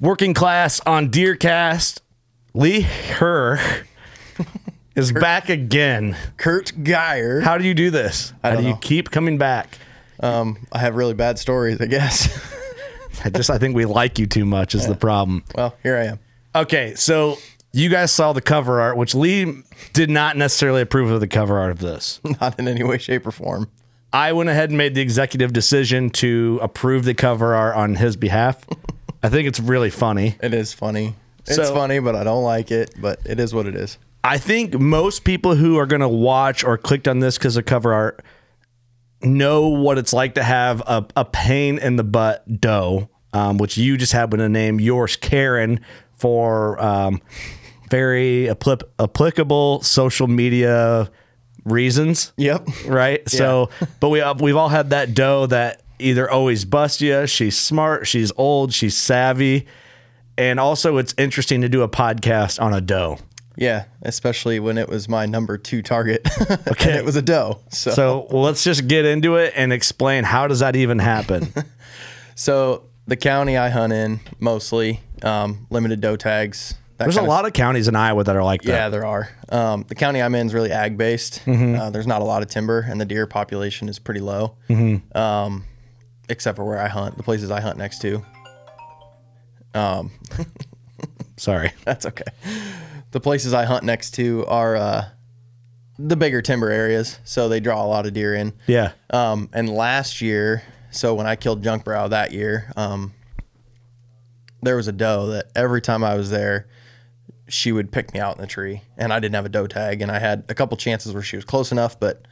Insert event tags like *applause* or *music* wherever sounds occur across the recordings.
Working class on Deercast, Lee Her *laughs* is back again. Kurt Geyer. How do you do this? How don't do you know. keep coming back? Um, I have really bad stories, I guess. *laughs* I just I think we like you too much is the problem. well, here I am. Okay, so you guys saw the cover art, which Lee did not necessarily approve of the cover art of this. *laughs* Not in any way, shape, or form. I went ahead and made the executive decision to approve the cover art on his behalf. I think it's really funny. It is funny. It's So- funny, but I don't like it. But it is what it is. I think most people who are going to watch or clicked on this because of cover art know what it's like to have a, a pain in the butt doe, um, which you just happen to name yours Karen for um, very appli- applicable social media reasons. Yep. right? So, but we we've all had that doe that either always busts you. She's smart, she's old, she's savvy, and also it's interesting to do a podcast on a doe. Yeah, especially when it was my number two target. *laughs* Okay. it was a doe. So, so, well, let's just get into it and explain how does that even happen? *laughs* So the county I hunt in mostly um, limited doe tags. There's a lot of counties in Iowa that are like that. Yeah, there are. Um, the county I'm in is really ag based. Mm-hmm. Uh, there's not a lot of timber, and the deer population is pretty low. Mm-hmm. Um, except for where I hunt, the places I hunt next to. Um, *laughs* Sorry. *laughs* That's okay. The places I hunt next to are uh, the bigger timber areas, so they draw a lot of deer in. Yeah. Um, and last year, so when I killed Junk Brow that year, um, there was a doe that every time I was there, she would pick me out in the tree, and I didn't have a doe tag, and I had a couple chances where she was close enough, but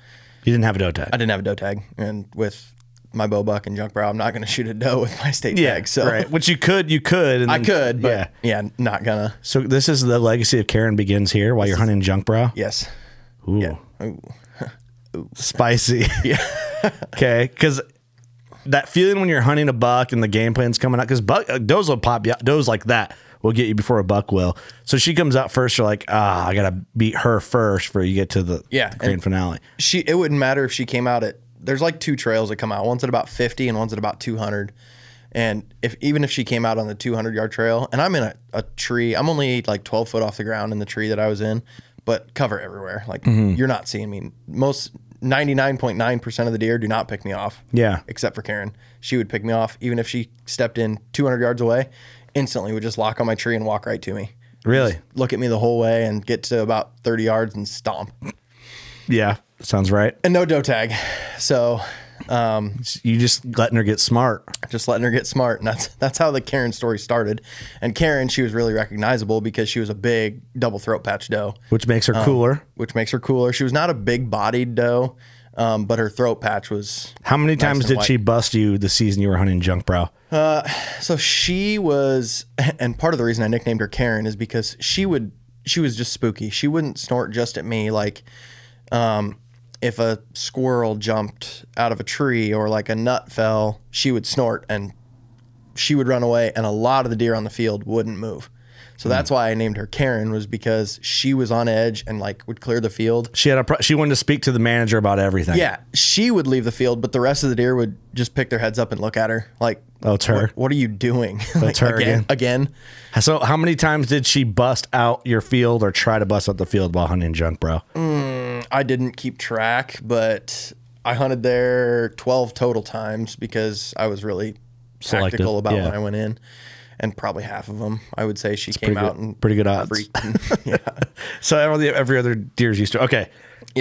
You didn't have a doe tag. I didn't have a doe tag, and with my bow buck and Junk Brow, I'm not going to shoot a doe with my state yeah. tag. So right. Which you could, you could. And I then- could, but yeah. yeah. not gonna. So this is the legacy of Karen begins here while you're hunting junk brow. Yes. Ooh. Yeah. Ooh. *laughs* spicy. Yeah. *laughs* okay, because that feeling when you're hunting a buck and the game plan's coming out, because buck uh, does will pop you. Does like that will get you before a buck will. So she comes out first. You're like, ah, I gotta beat her first for you get to the Yeah, the grand finale. she it wouldn't matter if she came out at there's like two trails that come out one's at about 50 and one's at about 200 and if even if she came out on the 200 yard trail and i'm in a, a tree i'm only like 12 foot off the ground in the tree that i was in but cover everywhere like Mm-hmm. you're not seeing me most 99.9% of the deer do not pick me off Yeah. except for karen she would pick me off even if she stepped in 200 yards away instantly would just lock on my tree and walk right to me Really? look at me the whole way and get to about 30 yards and stomp Yeah. Sounds right. and no doe tag. So Um, You just letting her get smart. just letting her get smart. And that's that's how the Karen story started. And Karen, she was really recognizable because she was a big double throat patch doe, which makes her Um, cooler. which makes her cooler. She was not a big bodied doe, um, but her throat patch was. How many times and did white. she bust you the season you were hunting junk brow? So she was, *laughs* and part of the reason I nicknamed her Karen is because she would, she was just spooky. She wouldn't snort just at me. Like, um, if a squirrel jumped out of a tree or like a nut fell, she would snort and she would run away, and a lot of the deer on the field wouldn't move. So that's hmm. why I named her Karen was because she was on edge and like would clear the field. She had a pro- she wanted to speak to the manager about everything. Yeah, she would leave the field, but the rest of the deer would just pick their heads up and look at her like, Oh, it's her. What, what are you doing? Oh, that's her again. Again. So how many times did she bust out your field or try to bust out the field while hunting junk hmm. I didn't keep track, but I hunted there 12 total times because I was really Selective, tactical about yeah. when I went in. And probably half of them, I would say she came pretty out good- and pretty good odds. freaked. *laughs* *laughs* yeah. So every, every other deer's used to. Okay.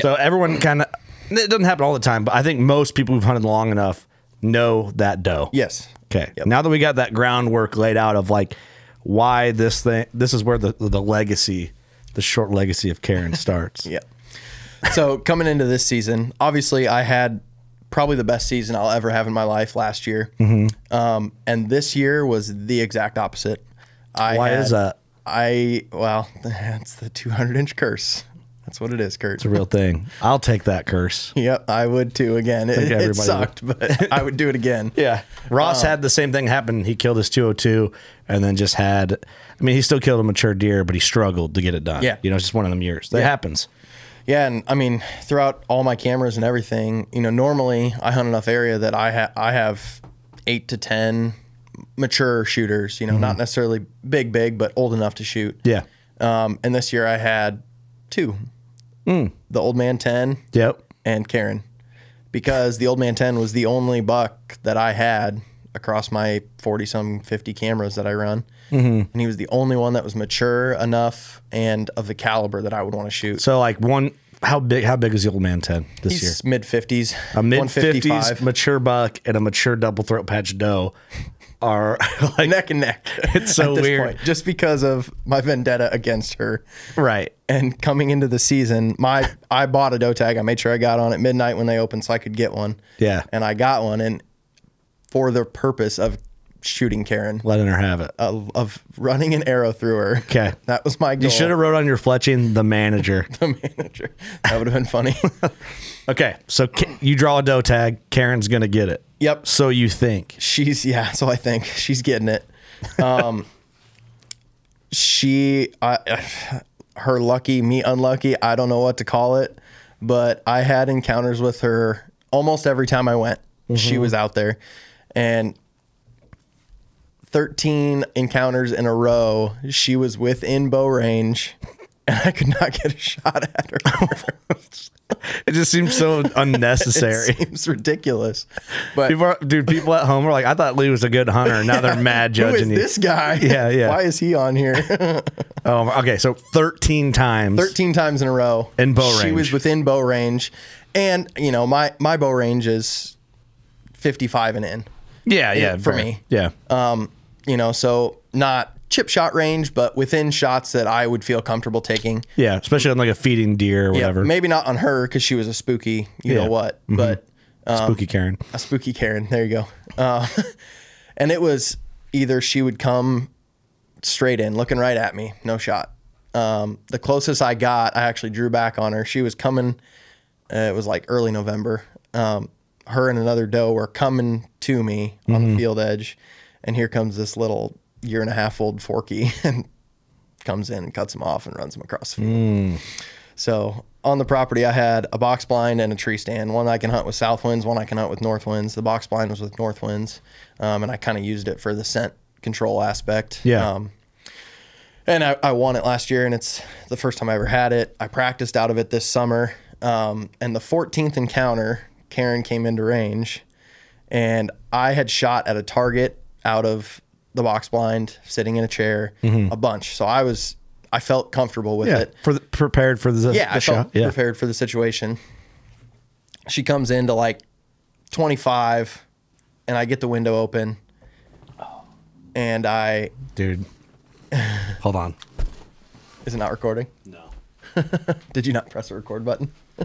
So everyone kind of it doesn't happen all the time, but I think most people who've hunted long enough know that doe. Yes. Okay. Yep. Now that we got that groundwork laid out of like why this thing, this is where the the legacy, the short legacy of Karen starts. *laughs* Yeah. So coming into this season, obviously I had probably the best season I'll ever have in my life last year. Mm-hmm. Um, and this year was the exact opposite. I Why had- is that? I well, *laughs* that's the 200 inch curse. That's what it is, Kurt. It's a real thing. I'll take that curse. Yep, I would too. Again, it, it sucked, but I would do it again. *laughs* Yeah. Ross had the same thing happen. He killed his 202 and then just had, I mean, he still killed a mature deer, but he struggled to get it done. Yeah. You know, it's just one of them years. That happens. Yeah, and I mean, throughout all my cameras and everything, you know, normally I hunt enough area that I have I have eight to ten mature shooters. You know, not necessarily big, big, but old enough to shoot. Yeah. Um, and this year I had two, the old man ten Yep. and Karen, because the old man ten was the only buck that I had across my forty some fifty cameras that I run, Mm-hmm. and he was the only one that was mature enough and of the caliber that I would want to shoot. So, like, one, how big, how big is the old man 10 this year? Mid fifties, A mid 50s mature buck and a mature double throat patch doe are *laughs* like, neck and neck. It's so *laughs* weird. point, just because of my vendetta against her. right. And coming into the season, my I bought a doe tag. I made sure I got on at midnight when they opened, so I could get one. Yeah. and I got one, and for the purpose of shooting Karen, Letting her have it. of, of running an arrow through her. Okay. that was my goal. You should have wrote on your fletching the manager. *laughs* the manager. That would have been funny. *laughs* okay. So Ka- you draw a doe tag. Karen's going to get it. yep. So you think. She's yeah, so I think she's getting it. Um, *laughs* she, I, *sighs* her lucky, me unlucky. I don't know what to call it, but I had encounters with her almost every time I went. She was out there, and thirteen encounters in a row. She was within bow range, *laughs* and I could not get a shot at her. *laughs* It just seems so *laughs* unnecessary. it seems ridiculous, but People are, dude, people at home are like, I thought Lee was a good hunter. Now they're mad who is judging you. this guy? Yeah, yeah. Why is he on here? Oh, okay. So 13 times. 13 times in a row In bow range. She was within bow range, and you know my my bow range is 55 and in. Yeah, yeah. for me. Yeah. Um, you know, so not chip shot range, but within shots that I would feel comfortable taking. yeah. Especially on like a feeding deer or whatever. Yeah, maybe not on her because she was a spooky, you Yeah. Mm-hmm. know what, but Spooky Karen. a spooky Karen. There you go. Uh, *laughs* and it was either she would come straight in, looking right at me, no shot. Um, the closest I got, I actually drew back on her. She was coming. Uh, it was like early November. Um, her and another doe were coming to me on the field edge, and here comes this little year and a half old Forky *laughs* and comes in and cuts him off and runs him across the field. So on the property, I had a box blind and a tree stand. One I can hunt with south winds, one I can hunt with north winds. The box blind was with north winds, um, and I kind of used it for the scent control aspect. Yeah. Um, and I, I won it last year, and it's the first time I ever had it. I practiced out of it this summer, um, and the 14th encounter, Karen came into range, and I had shot at a target out of the box blind, sitting in a chair, a bunch. So I was, I felt comfortable with Mm-hmm. Yeah. it For the, prepared for the, yeah, the I shot. felt Yeah. prepared for the situation. She comes in to like 25, and I get the window open, and I Dude. *laughs* Hold on. is it not recording? No. *laughs* Did you not press the record button? *laughs*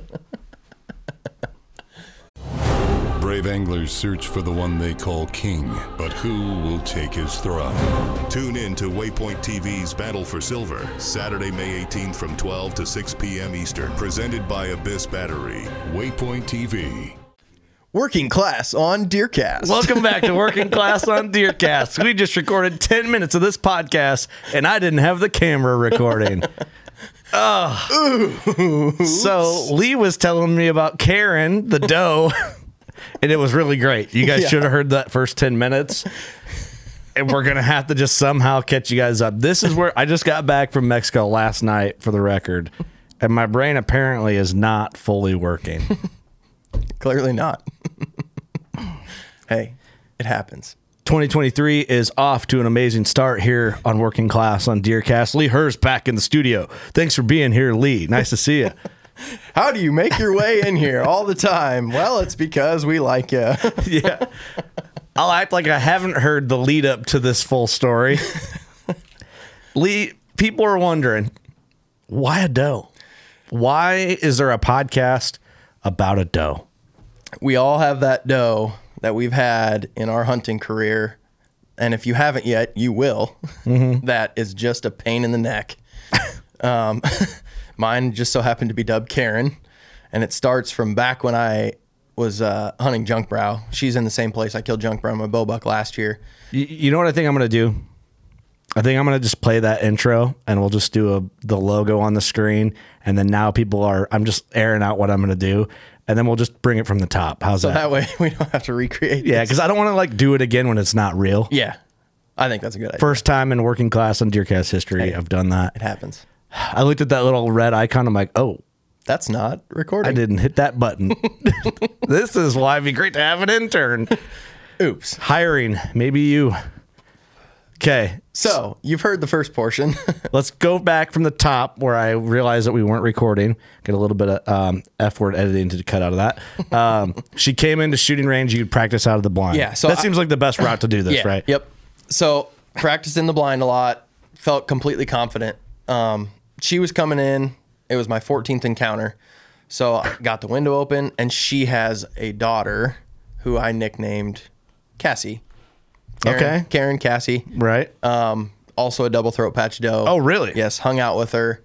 Brave anglers search for the one they call king, but who will take his throne? Tune in to Waypoint TV's Battle for Silver, Saturday, May 18th from 12 to 6 p.m. Eastern, presented by Abyss Battery. Waypoint TV. Working class on Deercast. Welcome back to Working Class on Deercast. We just recorded 10 minutes of this podcast and I didn't have the camera recording. Oh. So Lee was telling me about Karen, the doe, and it was really great. You guys Yeah. should have heard that first 10 minutes. And we're going to have to just somehow catch you guys up. This is where I just got back from Mexico last night for the record. And my brain apparently is not fully working. *laughs* Clearly not. *laughs* hey, it happens. 2023 is off to an amazing start here on Working Class on Deercast. Lee Hurst back in the studio. Thanks for being here, Lee. Nice to see you. *laughs* How do you make your way in here all the time? Well, it's because we like you. *laughs* yeah. I'll act like I haven't heard the lead up to this full story. *laughs* Lee, people are wondering why a doe? Why is there a podcast about a doe? we all have that doe that we've had in our hunting career. And if you haven't yet, you will. *laughs* That is just a pain in the neck. um, mine just so happened to be dubbed Karen. And it starts from back when I was uh, hunting junk brow. She's in the same place I killed junk brow my bow buck last year. You, you know what I think I'm going to do? I think I'm going to just play that intro and we'll just do a the logo on the screen and then now people are I'm just airing out what I'm going to do and then we'll just bring it from the top. How's So that? that way *laughs* we don't have to recreate. yeah, this. cuz I don't want to like do it again when it's not real. Yeah. I think that's a good idea. First time in working class on Deercast history I've done that. it happens. I looked at that little red icon I'm like, "Oh, That's not recording. I didn't hit that button." *laughs* this is why it'd be great to have an intern. Oops. Hiring, maybe you. Okay, So you've heard the first portion. *laughs* Let's go back from the top where I realized that we weren't recording. Get a little bit of um, F word editing to cut out of that. Um, *laughs* she came into shooting range. You'd practice out of the blind. Yeah, so that I- seems like the best route to do this, *coughs* right? Yep. So practiced in the blind a lot. Felt completely confident. Um, she was coming in. It was my 14th encounter. So I got the window open, and she has a daughter who I nicknamed Cassie. Karen, Okay. Karen Cassie. Right. Um, also a double throat patch doe. Oh, really? Yes. Hung out with her.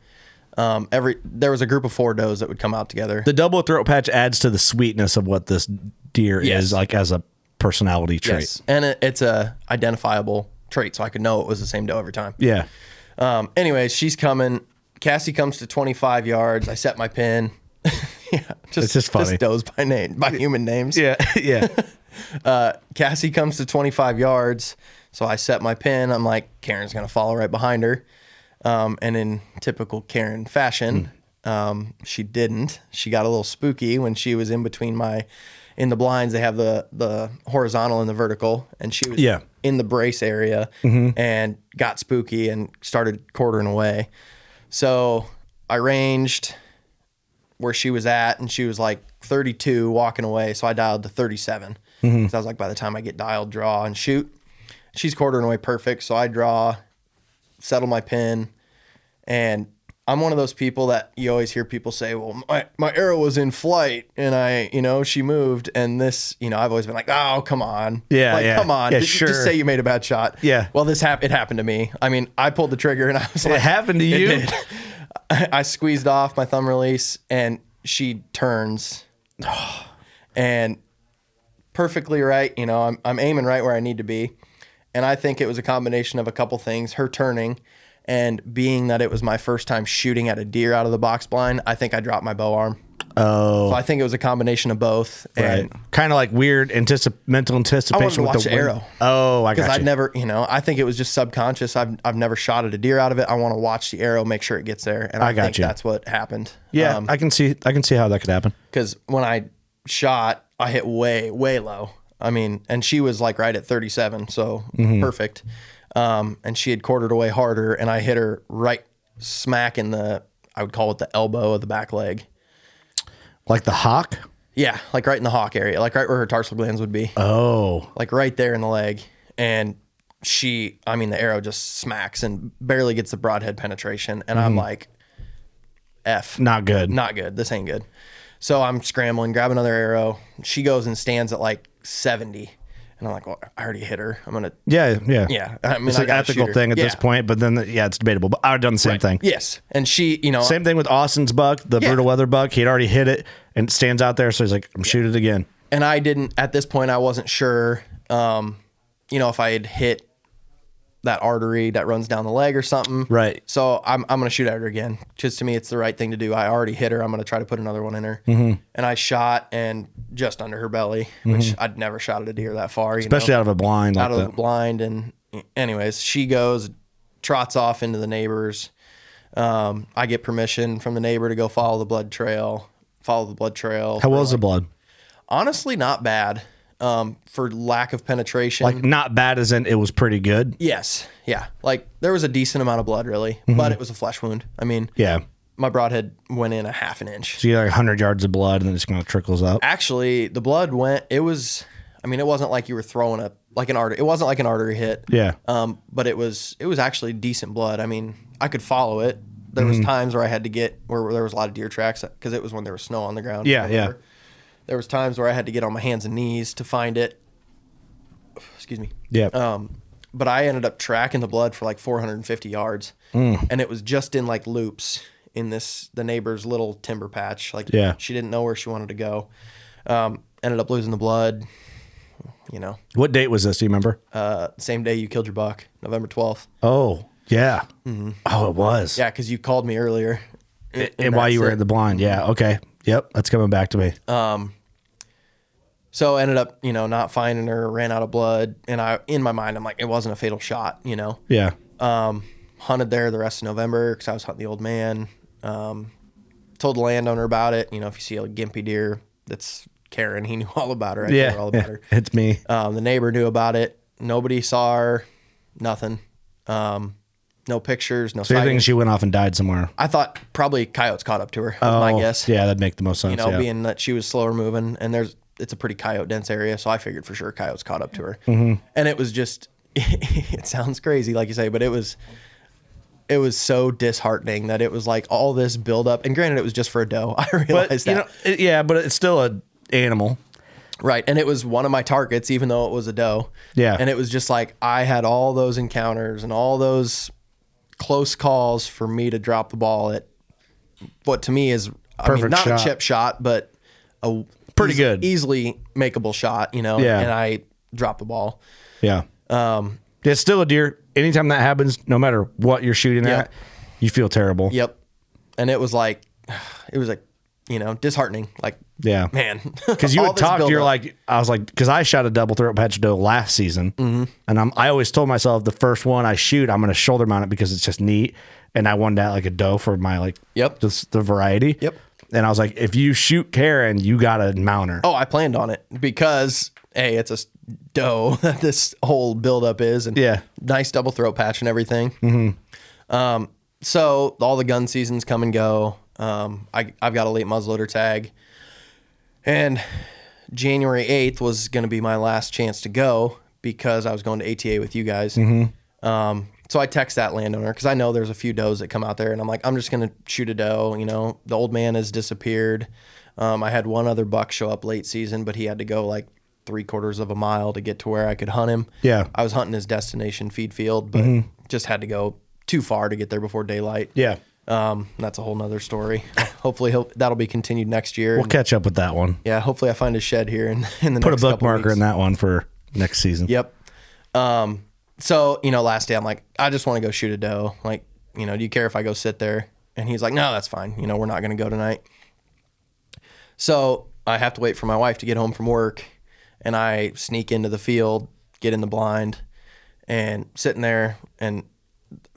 Um, every there was a group of four does that would come out together. the double throat patch adds to the sweetness of what this deer Yes. is like as a personality trait. yes. And it, it's a identifiable trait, so I could know it was the same doe every time. Yeah. Um, anyways, she's coming. Cassie comes to 25 yards. I set my pin. *laughs* yeah, just, It's just funny. Just does by name, by human names. Yeah. *laughs* yeah. *laughs* Cassie comes to 25 yards. So I set my pin. I'm like, Karen's going to follow right behind her. Um, and in typical Karen fashion, um, she didn't. She got a little spooky when she was in between my, in the blinds, they have the, the horizontal and the vertical. And she was Yeah. in the brace area and got spooky and started quartering away. So I ranged where she was at, and she was like 32 walking away. So I dialed to 37. Mm-hmm. So I was like, by the time I get dialed, draw and shoot, she's quartering away perfect. So I draw, settle my pin, and I'm one of those people that you always hear people say, "Well, my, my arrow was in flight, and I, you know, she moved." And this, you know, I've always been like, "Oh, come on, Yeah, like, yeah. come on, Yeah, just, sure. just say you made a bad shot." Yeah. Well, this happened. It happened to me. I mean, I pulled the trigger, and I was like, It happened to you? I *laughs* I squeezed off my thumb release, and she turns, *sighs* and perfectly right. You know, I'm I'm aiming right where I need to be, and I think it was a combination of a couple things: her turning, and being that it was my first time shooting at a deer out of the box blind. I think I dropped my bow arm. Oh. So I think it was a combination of both. Right. Kind of like weird anticip- mental anticipation with watch the the arrow. Oh, I got because. I'd never, you know, I think it was just subconscious. I've, I've never shot at a deer out of it. I want to watch the arrow, make sure it gets there, and I, I got think you. that's what happened. yeah, I can see. I can see how that could happen. because when I shot, I hit way, way low. I mean, and she was like right at 37, so Mm-hmm. perfect. Um, and she had quartered away harder, and I hit her right smack in the, I would call it the elbow of the back leg. Like the hock. Yeah, like right in the hock area, like right where her tarsal glands would be, Oh, like right there in the leg. And she, I mean, the arrow just smacks and barely gets the broadhead penetration. And I'm like, F. not good. not good. This ain't good. So I'm scrambling, grab another arrow. She goes and stands at like 70. And I'm like, well, I already hit her. I'm going to, Yeah, yeah, yeah. I mean, It's I an ethical thing at this point, but then yeah, it's debatable. But I would have done the same thing. Yes. And she, you know, Same thing with Austin's buck, the Yeah. brutal weather buck. He had already hit it and it stands out there, so he's like, "I'm shoot it again." and I didn't, at this point, I wasn't sure, um, you know, if I had hit that artery that runs down the leg or something. Right. So I'm, I'm going to shoot at her again. Just to me, it's the right thing to do. I already hit her. I'm going to try to put another one in her. Mm-hmm. And I shot and just under her belly, which I'd never shot at a deer that far. You know? Especially out of a blind like out of that. the blind. And anyways, she goes, trots off into the neighbors. Um, I get permission from the neighbor to go follow the blood trail. Follow the blood trail. How was the blood? Honestly, not bad. Um, for lack of penetration. Like not bad as in it was pretty good. yes, yeah. Like there was a decent amount of blood, really, Mm-hmm. but it was a flesh wound. I mean, Yeah. my broadhead went in a half an inch. So you got like 100 yards of blood and then it just kind of trickles up. Actually, the blood went. It was. I mean, it wasn't like you were throwing a like an artery. It wasn't like an artery hit. Yeah. Um, but it was it was actually decent blood. I mean, I could follow it. There Mm-hmm. was times where I had to get where there was a lot of deer tracks because it was when there was snow on the ground. Yeah, yeah. There was times where I had to get on my hands and knees to find it. *sighs* Excuse me. Yeah. Um, but I ended up tracking the blood for like 450 yards, Mm. and it was just in like loops in this the neighbor's little timber patch. Like, Yeah. she didn't know where she wanted to go. Um, ended up losing the blood. You know, what date was this? Do you remember? uh, same day you killed your buck, November 12th. Oh, yeah. Oh, it was. Mm-hmm. Yeah, because you called me earlier. And, and while you were in the blind. Yeah. Okay. Yep. That's coming back to me. Um, So I ended up, you know, not finding her, ran out of blood, and I, in my mind, I'm like, it wasn't a fatal shot, you know. yeah. Um, hunted there the rest of November because I was hunting the old man. Um, told the landowner about it. You know, if you see a gimpy deer, that's Karen. He *laughs* knew all about her. I told Yeah. her all about yeah. her. It's me. Um, the neighbor knew about it. Nobody saw her. Nothing. Um, no pictures. No So you think sightings. she went off and died somewhere? I thought probably coyotes caught up to her. Was my guess. Oh, Yeah, that'd make the most sense. you know, yeah. being that she was slower moving, and there's it's a pretty coyote dense area, so I figured for sure coyotes caught up to her, Mm-hmm. and it was just *laughs* it sounds crazy, like you say, but it was it was so disheartening that it was like all this buildup, and granted, it was just for a doe. *laughs* I but realized you that, know, it- yeah, but it's still a animal. right? And it was one of my targets, even though it was a doe. Yeah. and it was just like I had all those encounters and all those close calls for me to drop the ball at what to me is I mean, not shot. a chip shot, but a Pretty good. easily makeable shot. You know, Yeah. and I dropped the ball. Yeah. Um, It's still a deer. Anytime that happens, no matter what you're shooting Yep. at, you feel terrible. yep, and it was like, *sighs* it was like, you know, disheartening. Like, Yeah. man, *laughs* Because you would talk, you're like, I was like, because I shot a double throat patch doe last season, Mm-hmm. and I'm, I always told myself the first one I shoot, I'm going to shoulder mount it because it's just neat, and I wanted that like a doe for my like, Yep. just the variety. Yep. And I was like, if you shoot Karen, you got to mount her. oh, I planned on it because hey, it's a doe *laughs* that this whole buildup is, and Yeah. nice double throat patch and everything. Mm-hmm. Um, so all the gun seasons come and go. Um, I I've got a late muzzleloader tag, and January eighth was going to be my last chance to go because I was going to ATA with you guys. Um, so I text that landowner because I know there's a few does that come out there, and I'm like, I'm just gonna shoot a doe. You know, the old man has disappeared. Um, I had one other buck show up late season, but he had to go like three quarters of a mile to get to where I could hunt him. Yeah. I was hunting his destination feed field, but just had to go too far to get there before daylight. Yeah. Um, that's a whole nother story. hopefully, he'll, that'll be continued next year. We'll And, catch up with that one. yeah, hopefully, I find a shed here in, *laughs* in the Put a bookmarker in that one for next season. Yep. Um, so, you know, last day I'm like, I just want to go shoot a doe. Like, you know, do you care if I go sit there? And he's like, no, that's fine. You know, we're not going to go tonight. So I have to wait for my wife to get home from work. And I sneak into the field, get in the blind, and sitting there. And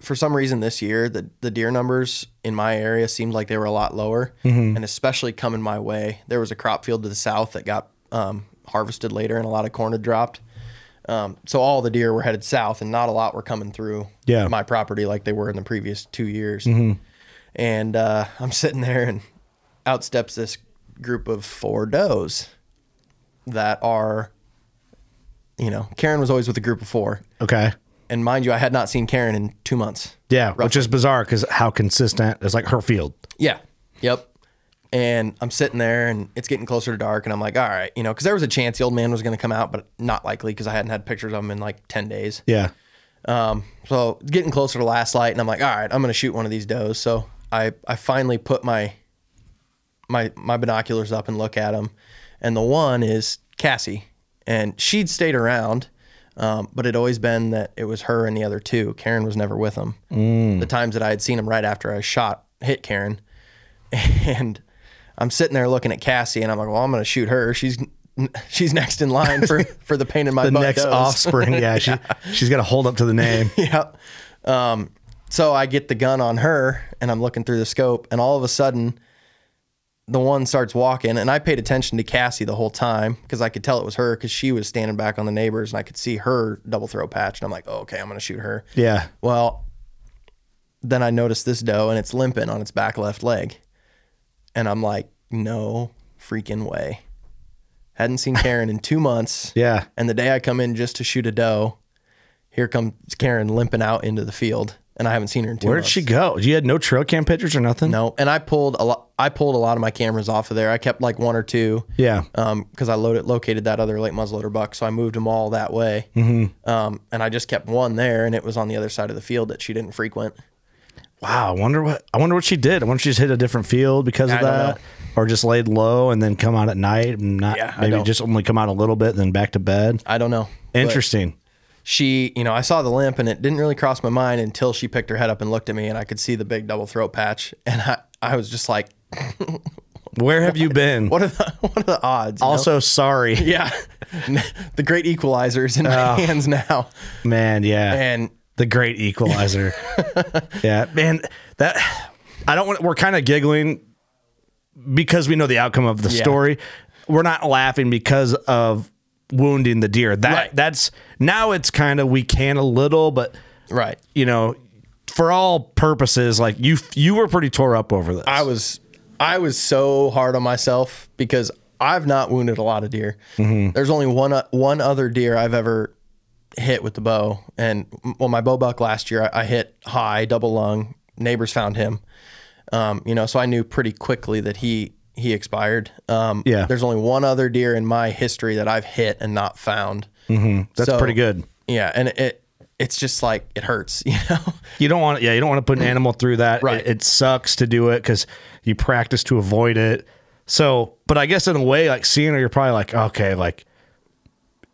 for some reason this year, the, the deer numbers in my area seemed like they were a lot lower. And especially coming my way, there was a crop field to the south that got um, harvested later and a lot of corn had dropped. Um, so all the deer were headed south, and not a lot were coming through Yeah. my property like they were in the previous two years. And uh, *laughs* I'm sitting there, and out steps this group of four does that are, you know, Karen was always with a group of four. Okay. And mind you, I had not seen Karen in two months. Yeah, which is bizarre because how consistent it's like her field. Yeah. Yep. And I'm sitting there and it's getting closer to dark. And I'm like, all right, you know, because there was a chance the old man was going to come out, but not likely because I hadn't had pictures of him in like 10 days. Yeah. Um, so it's getting closer to last light. And I'm like, all right, I'm going to shoot one of these does. So I, I finally put my, my, my binoculars up and look at them. And the one is Cassie. And she'd stayed around. Um, but it'd always been that it was her and the other two. Karen was never with them. The times that I had seen him right after I shot hit Karen, *laughs* and I'm sitting there looking at Cassie, and I'm like, "Well, I'm going to shoot her. She's she's next in line for *laughs* for the pain in my The butt next does." offspring. Yeah, *laughs* she she's got to hold up to the name. yeah. Um, so I get the gun on her, and I'm looking through the scope, and all of a sudden, the one starts walking, and I paid attention to Cassie the whole time because I could tell it was her because she was standing back on the neighbors, and I could see her double throw patch, and I'm like, oh, "Okay, I'm going to shoot her." Yeah. Well, then I noticed this doe and it's limping on its back left leg. And I'm like, no freaking way. Hadn't seen Karen in two months. *laughs* Yeah. And the day I come in just to shoot a doe, here comes Karen limping out into the field. And I haven't seen her in two Where did months. she go? You had no trail cam pictures or nothing? No. And I pulled a lot I pulled a lot of my cameras off of there. I kept like one or two. Yeah. Um, because I loaded located that other late muzzleloader buck, so I moved them all that way. Mm-hmm. Um, and I just kept one there, and it was on the other side of the field that she didn't frequent. Wow. I wonder what I wonder what she did. I wonder if she just hit a different field because of I that, or just laid low and then come out at night and not Yeah, maybe just only come out a little bit, then back to bed. I don't know. But- Interesting. She, you know, I saw the limp and it didn't really cross my mind until she picked her head up and looked at me and I could see the big double throat patch. *laughs* And I, I was just like, *laughs* Where have you been? what are the, *laughs* what are the odds? you know? also, sorry, yeah, the great equalizer is in my Oh. hands now. man. Yeah. And the great equalizer. yeah, man. That I don't want. We're kind of giggling because we know the outcome of the Yeah. story. We're not laughing because of wounding the deer. That Right. that's now it's kind of we can a little, but right. you know, for all purposes, like you you were pretty tore up over this. I was, I was so hard on myself because I've not wounded a lot of deer. There's only one, uh, one other deer I've ever hit with the bow. And well, my bow buck last year, I, I hit high double lung. Neighbors found him. Um, you know, so I knew pretty quickly that he he expired. Um, Yeah. There's only one other deer in my history that I've hit and not found. that's so- pretty good. Yeah, and it it's just like it hurts, *laughs* you know. You don't want, yeah, you don't want to put an animal through that. Right. It, it sucks to do it because you practice to avoid it. So, but I guess in a way, like seeing her, you're probably like, okay, like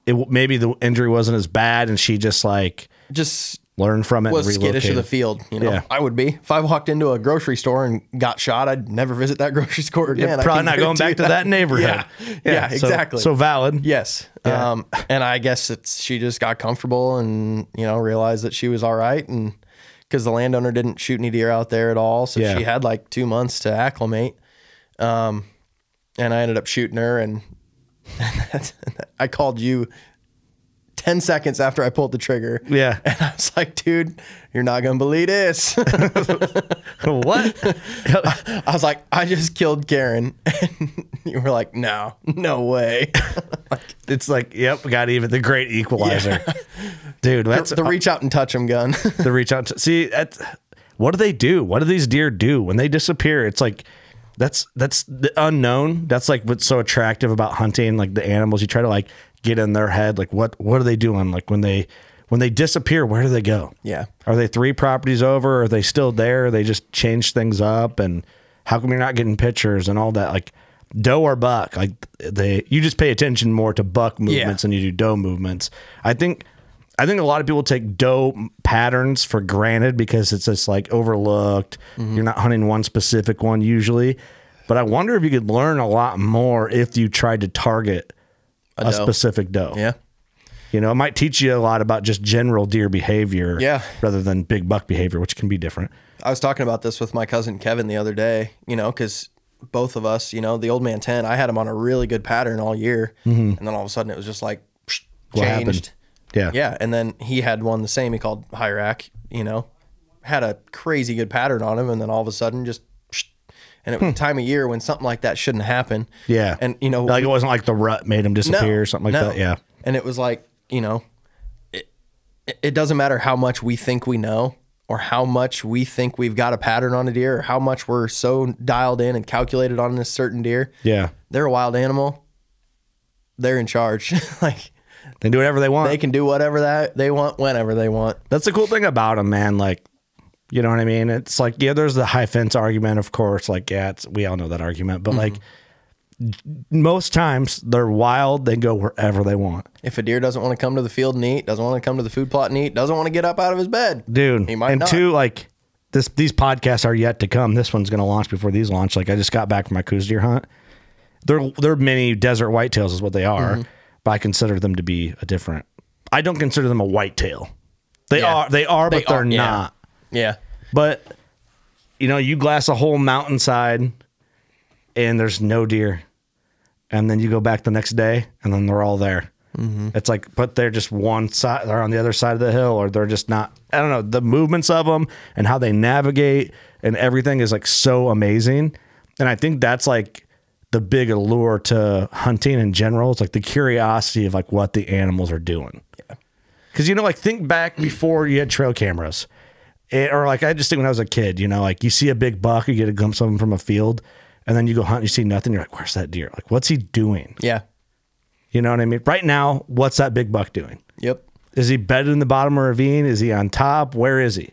it maybe the injury wasn't as bad, and she just like Just learned from it. was and skittish of the field. You know, Yeah. I would be if I walked into a grocery store and got shot. I'd never visit that *laughs* grocery store again. I Probably not going back to that *laughs* neighborhood. Yeah, yeah, so- exactly. So, valid. yes, Yeah. um, and I guess it's she just got comfortable and you know realized that she was all right and because the landowner didn't shoot any deer out there at all, so Yeah. she had like two months to acclimate. Um, and I ended up shooting her, and *laughs* I called you. 10 seconds after I pulled the trigger. Yeah. And I was like, dude, you're not going to believe this. *laughs* what? *laughs* I was like, I just killed Karen. *laughs* And you were like, no, no way. it's like, yep, got even the great equalizer, dude. That's the reach out and touch him gun. the reach out. See, that's, what do they do? What do these deer do when they disappear? It's like that's that's the unknown. That's like what's so attractive about hunting. Like the animals, you try to like get in their head. Like what what are they doing? Like when they when they disappear, where do they go? yeah. Are they three properties over? Are they still there? They just change things up, and how come you're not getting pictures and all that? Like doe or buck, like they you just pay attention more to buck movements than you do doe movements. I think I think a lot of people take doe patterns for granted because it's just like overlooked. You're not hunting one specific one usually, but I wonder if you could learn a lot more if you tried to target a, doe. specific doe. Yeah. You know, it might teach you a lot about just general deer behavior Yeah. rather than big buck behavior, which can be different. I was talking about this with my cousin Kevin the other day, you know, because both of us, you know, the old man 10, I had him on a really good pattern all year. And then all of a sudden it was just like psh, Mm-hmm. What changed. Yeah. Yeah. And then he had one the same he called Hyrac, you know, had a crazy good pattern on him. And then all of a sudden just and it was a time of year when something like that shouldn't happen. Yeah. and you know, like it wasn't like the rut made him disappear or something like no. that. Yeah. And it was like, you know, it, it doesn't matter how much we think we know or how much we think we've got a pattern on a deer or how much we're so dialed in and calculated on this certain deer. Yeah. They're a wild animal. They're in charge. *laughs* like They do whatever they want. they can do whatever that they want whenever they want. That's the cool thing about them, man. Like, you know what I mean? It's like, yeah, there's the high fence argument, of course. Like, yeah, we all know that argument. But like, most times they're wild. They go wherever they want. If a deer doesn't want to come to the field and eat, doesn't want to come to the food plot and eat, doesn't want to get up out of his bed, dude. He might and not. two, like this, these podcasts are yet to come. This one's going to launch before these launch. Like I just got back from my Coues deer hunt. They're they're mini desert whitetails, is what they are. Mm-hmm. But I consider them to be a different. I don't consider them a whitetail. They Yeah. are. They are, They but they're are, yeah. not. yeah, But you know, you glass a whole mountainside, and there's no deer, and then you go back the next day, and then they're all there. Mm-hmm. It's like, but they're just one side, they're on the other side of the hill, or they're just not. I don't know. The movements of them and how they navigate and everything is like so amazing, and I think that's like the big allure to hunting in general. It's like the curiosity of like what the animals are doing. Because you know, like think back before you had trail cameras, It- or like I just think when I was a kid, you know, like you see a big buck, you get a glimpse of him from a field, and then you go hunt, and you see nothing. You're like, where's that deer? Like, what's he doing? yeah, You know what I mean? Right now, what's that big buck doing? yep. Is he bedded in the bottom of a ravine? Is he on top? Where is he?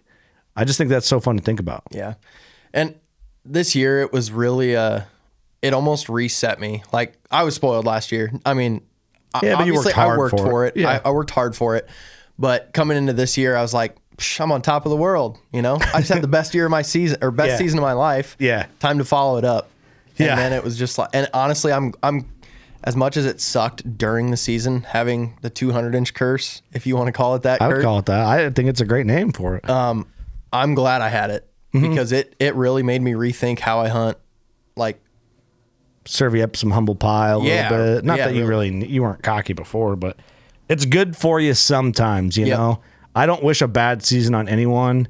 I just think that's so fun to think about. Yeah. And this year it was really uh it almost reset me. Like I was spoiled last year. I mean, I- Yeah, but you worked obviously I worked for for it. it. Yeah. I, I worked hard for it. But coming into this year, I was like, "Psh, I'm on top of the world. You know, I just had the best year of my season or best *laughs* Yeah. season of my life. Yeah. Time to follow it up. Yeah. And then it was just like, and honestly, I'm, I'm, as much as it sucked during the season having the 200 inch curse, if you want to call it that, I would Kurt, call it that. I think it's a great name for it. Um, I'm glad I had it Mm-hmm. because it, it really made me rethink how I hunt. Like, Serve you up some humble pie a Yeah. little bit. Not Yeah, that you really you weren't cocky before, but it's good for you sometimes. You Yep. know, I don't wish a bad season on anyone,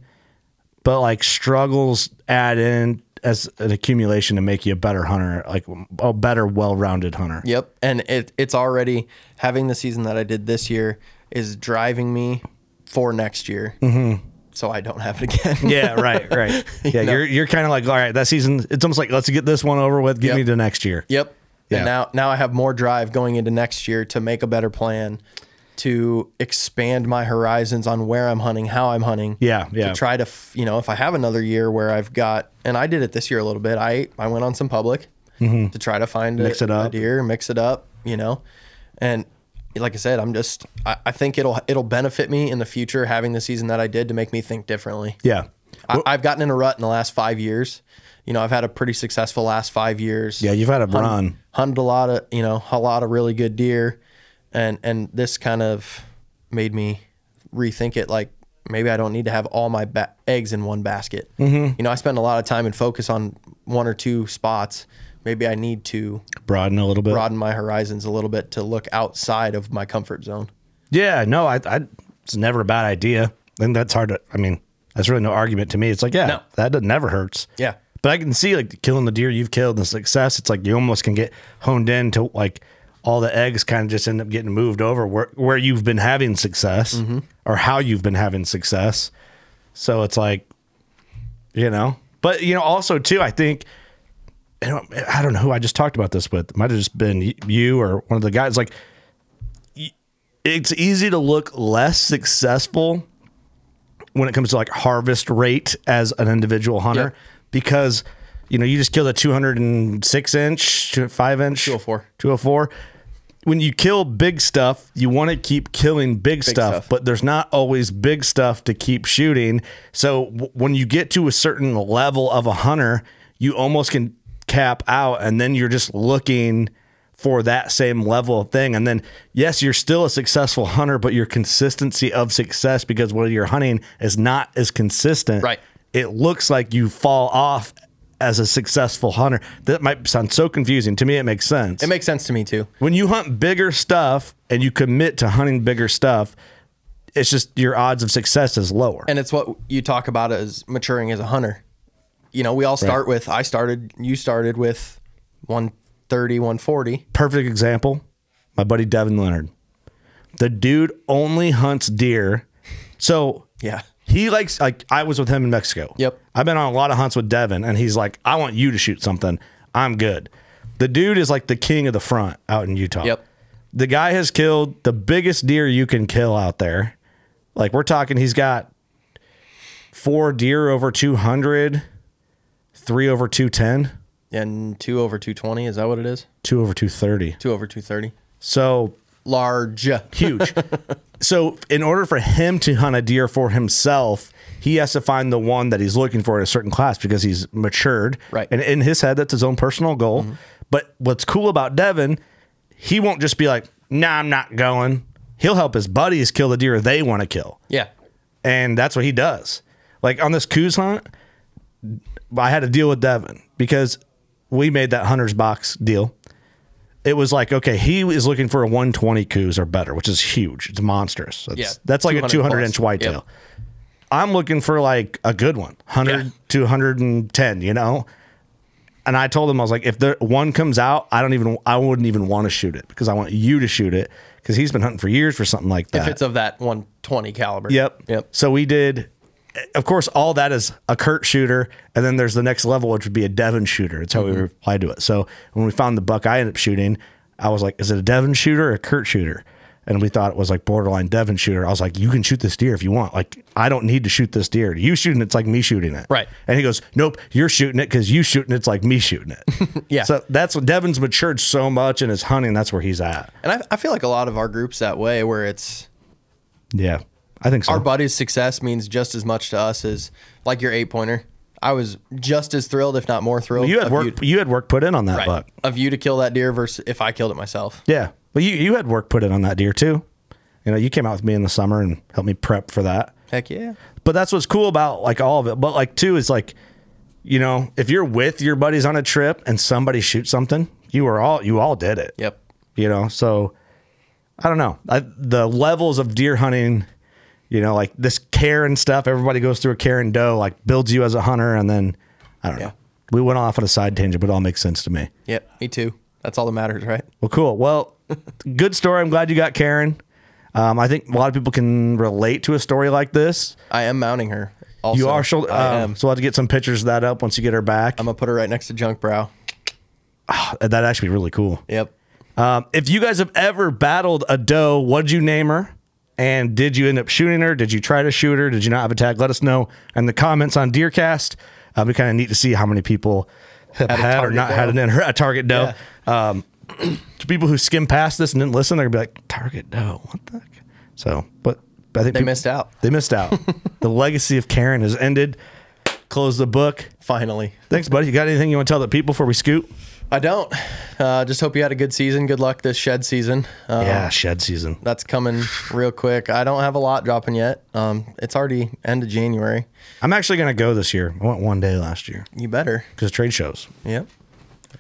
but like struggles add in as an accumulation to make you a better hunter, like a better, well-rounded hunter. Yep. And it it's already having the season that I did this year is driving me for next year. Mm-hmm. So I don't have it again. *laughs* Yeah, right, right. *laughs* Yeah, know? you're you're kind of like, all right, that season. It's almost like let's get this one over with. Give Yep. me to next year. Yep. Yeah. And now now I have more drive going into next year to make a better plan, to expand my horizons on where I'm hunting, how I'm hunting. Yeah, yeah. To try to f- you know if I have another year where I've got and I did it this year a little bit. I I went on some public to try to find Mm-hmm. Mix a, it up. a deer, mix it up, you know, and like I said, I'm just I, I think it'll it'll benefit me in the future having the season that I did to make me think differently. Yeah, I, I've gotten in a rut in the last five years. You know, I've had a pretty successful last five years yeah. You've had a run. hunted a lot of you know a lot of really good deer and and this kind of made me rethink it like maybe i don't need to have all my ba- eggs in one basket mm-hmm. you know i spend a lot of time and focus on one or two spots maybe i need to Broaden a little bit. broaden my horizons a little bit to look outside of my comfort zone Yeah, no, I, I, it's never a bad idea. Think that's hard to. I mean, that's really no argument to me. It's like, yeah, No. that never hurts. Yeah. but I can see like killing the deer you've killed and the success. It's like you almost can get honed in to like all the eggs kind of just end up getting moved over where where you've been having success Mm-hmm. or how you've been having success. So it's like, you know, but you know, also too, I think. I don't know who I just talked about this with. It might have just been you or one of the guys. Like, it's easy to look less successful when it comes to like harvest rate as an individual hunter because you know you just killed a 206 inch 5 inch 204. 204 when you kill big stuff you want to keep killing big, stuff, stuff. but there's not always big stuff to keep shooting so w- when you get to a certain level of a hunter you almost can cap out and then you're just looking for that same level of thing. And then, yes, you're still a successful hunter, but your consistency of success because what you're hunting is not as consistent. Right. It looks like you fall off as a successful hunter. That might sound so confusing. To me, it makes sense. it makes sense to me too when you hunt bigger stuff and you commit to hunting bigger stuff, it's just your odds of success is lower. and it's what you talk about as maturing as a hunter you know, we all start with, I started, you started with 130, 140. Perfect example. My buddy Devin Leonard. The dude only hunts deer. So Yeah. he likes like I was with him in Mexico. Yep. I've been on a lot of hunts with Devin, and he's like, I want you to shoot something. I'm good. The dude is like the king of the front out in Utah. Yep. The guy has killed the biggest deer you can kill out there. Like we're talking, he's got four deer over 200, three over 210, And two over 220. Is that what it is? two over 230. Two over 230. So Large. huge. *laughs* so, in order for him to hunt a deer for himself, he has to find the one that he's looking for in a certain class because he's matured. Right. And in his head, that's his own personal goal. Mm-hmm. But what's cool about Devin, he won't just be like, nah, I'm not going. He'll help his buddies kill the deer they want to kill. Yeah. And that's what he does. Like on this Coues hunt, I had to deal with Devin because we made that hunter's box deal. It was like, okay, he is looking for a 120 Coues or better, which is huge. It's monstrous. That's, Yeah, that's like a 200 200 plus. inch whitetail. Yep. I'm looking for like a good one, 100 Yeah. to 110, you know? And I told him, I was like, if the one comes out, I don't even, I wouldn't even want to shoot it because I want you to shoot it because he's been hunting for years for something like that. If it's of that 120 caliber. Yep. Yep. So we did, of course, all that is a Kurt shooter, and then there's the next level, which would be a Devon shooter. That's how we mm-hmm. replied to it. So when we found the buck I ended up shooting, I was like, is it a Devon shooter or a Kurt shooter? And we thought it was like borderline Devon shooter. I was like, you can shoot this deer if you want. Like, I don't need to shoot this deer. You shooting it's like me shooting it. Right. And he goes, nope, you're shooting it because you shooting it's like me shooting it. *laughs* Yeah. So that's what Devon's matured so much in his hunting. That's where he's at. And I, I feel like a lot of our groups that way where it's Yeah. I think so. our buddy's success means just as much to us as like your eight pointer. I was just as thrilled, if not more thrilled. you had work. You, You had work put in on that right, buck. of you to kill that deer versus if I killed it myself. Yeah. But you, you had work put in on that deer too. You know, you came out with me in the summer and helped me prep for that. Heck yeah. But that's what's cool about like all of it. But like too is like, you know, if you're with your buddies on a trip and somebody shoots something, you were all you all did it. Yep. You know, so I don't know. I, the levels of deer hunting, you know, like this Karen stuff, everybody goes through a Karen doe, like builds you as a hunter and then I don't Yeah. know. We went off on a side tangent, but it all makes sense to me. Yep. Me too. That's all that matters, right? Well, cool. Well, *laughs* good story. I'm glad you got Karen. Um, I think a lot of people can relate to a story like this. I am mounting her. Also, you are, so, I uh, am. so we'll have to get some pictures of that up once you get her back. I'm gonna put her right next to Junk Brow. That'd actually be really cool. Yep. Um, if you guys have ever battled a doe, what'd you name her? And did you end up shooting her? Did you try to shoot her? Did you not have a tag? Let us know in the comments on Deercast. Uh, we kind of need to see how many people have Had had, or not had an, a target doe. Um, *clears throat* to people who skim past this and didn't listen, they're gonna be like, "Target doe, what the?" Heck? So, but I think They peop- missed out. They missed out. *laughs* the legacy of Karen has ended. Close the book. Finally. Thanks, buddy. You got anything you want to tell the people before we scoot? I don't. Uh, just hope you had a good season. Good luck this shed season. Um, yeah, shed season. That's coming real quick. I don't have a lot dropping yet. Um, it's already end of January. I'm actually gonna go this year. I went one day last year You better. because trade shows, Yep.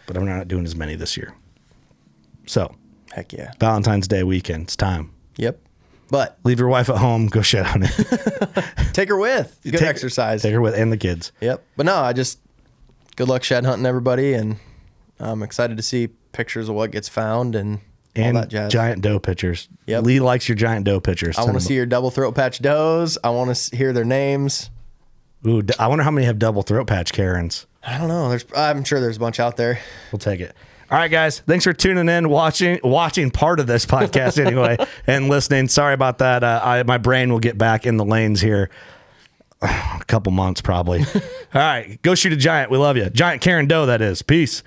but I'm not doing as many this year. So Heck yeah. Valentine's Day weekend, it's time. Yep. But Leave your wife at home. Go shed on it. *laughs* take her with. Good Take- exercise. Take her with and the kids. Yep. But no, I just good luck shed hunting everybody, and I'm excited to see pictures of what gets found and, And all that jazz. giant doe pictures. Yep. Lee likes your giant doe pictures. I want to see your double throat patch does. I want to hear their names. Ooh, I wonder how many have double throat patch Karens. I don't know. There's. I'm sure there's a bunch out there. We'll take it. All right, guys. Thanks for tuning in, watching, watching part of this *laughs* podcast anyway, and listening. Sorry about that. Uh, I, my brain will get back in the lanes here. *sighs* A couple months probably. *laughs* All right, go shoot a giant. We love you, giant Karen Doe. That is. Peace.